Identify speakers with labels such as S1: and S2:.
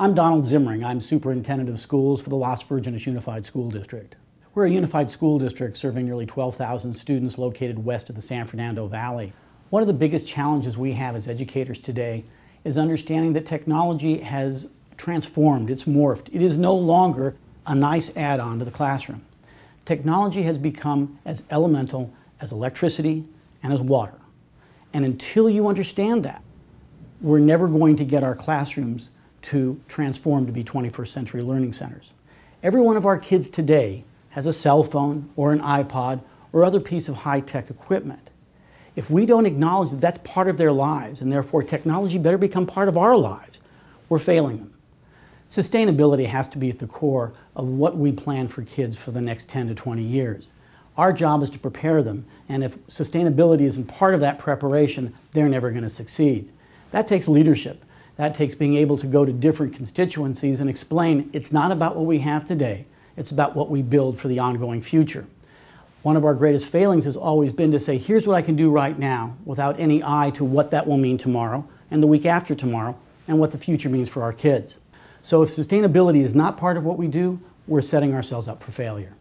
S1: I'm Donald Zimring. I'm Superintendent of Schools for the Las Virgenes Unified School District. We're a unified school district serving nearly 12,000 students located west of the San Fernando Valley. One of the biggest challenges we have as educators today is understanding that technology has transformed, it's morphed. It is no longer a nice add on to the classroom. Technology has become as elemental as electricity and as water. And until you understand that, we're never going to get our classrooms to transform to be 21st century learning centers. Every one of our kids today has a cell phone or an iPod or other piece of high tech equipment. If we don't acknowledge that that's part of their lives and therefore technology better become part of our lives, we're failing them. Sustainability has to be at the core of what we plan for kids for the next 10 to 20 years. Our job is to prepare them, and if sustainability isn't part of that preparation, they're never going to succeed. That takes leadership. That takes being able to go to different constituencies and explain it's not about what we have today, it's about what we build for the ongoing future. One of our greatest failings has always been to say, here's what I can do right now, without any eye to what that will mean tomorrow and the week after tomorrow and what the future means for our kids. So if sustainability is not part of what we do, we're setting ourselves up for failure.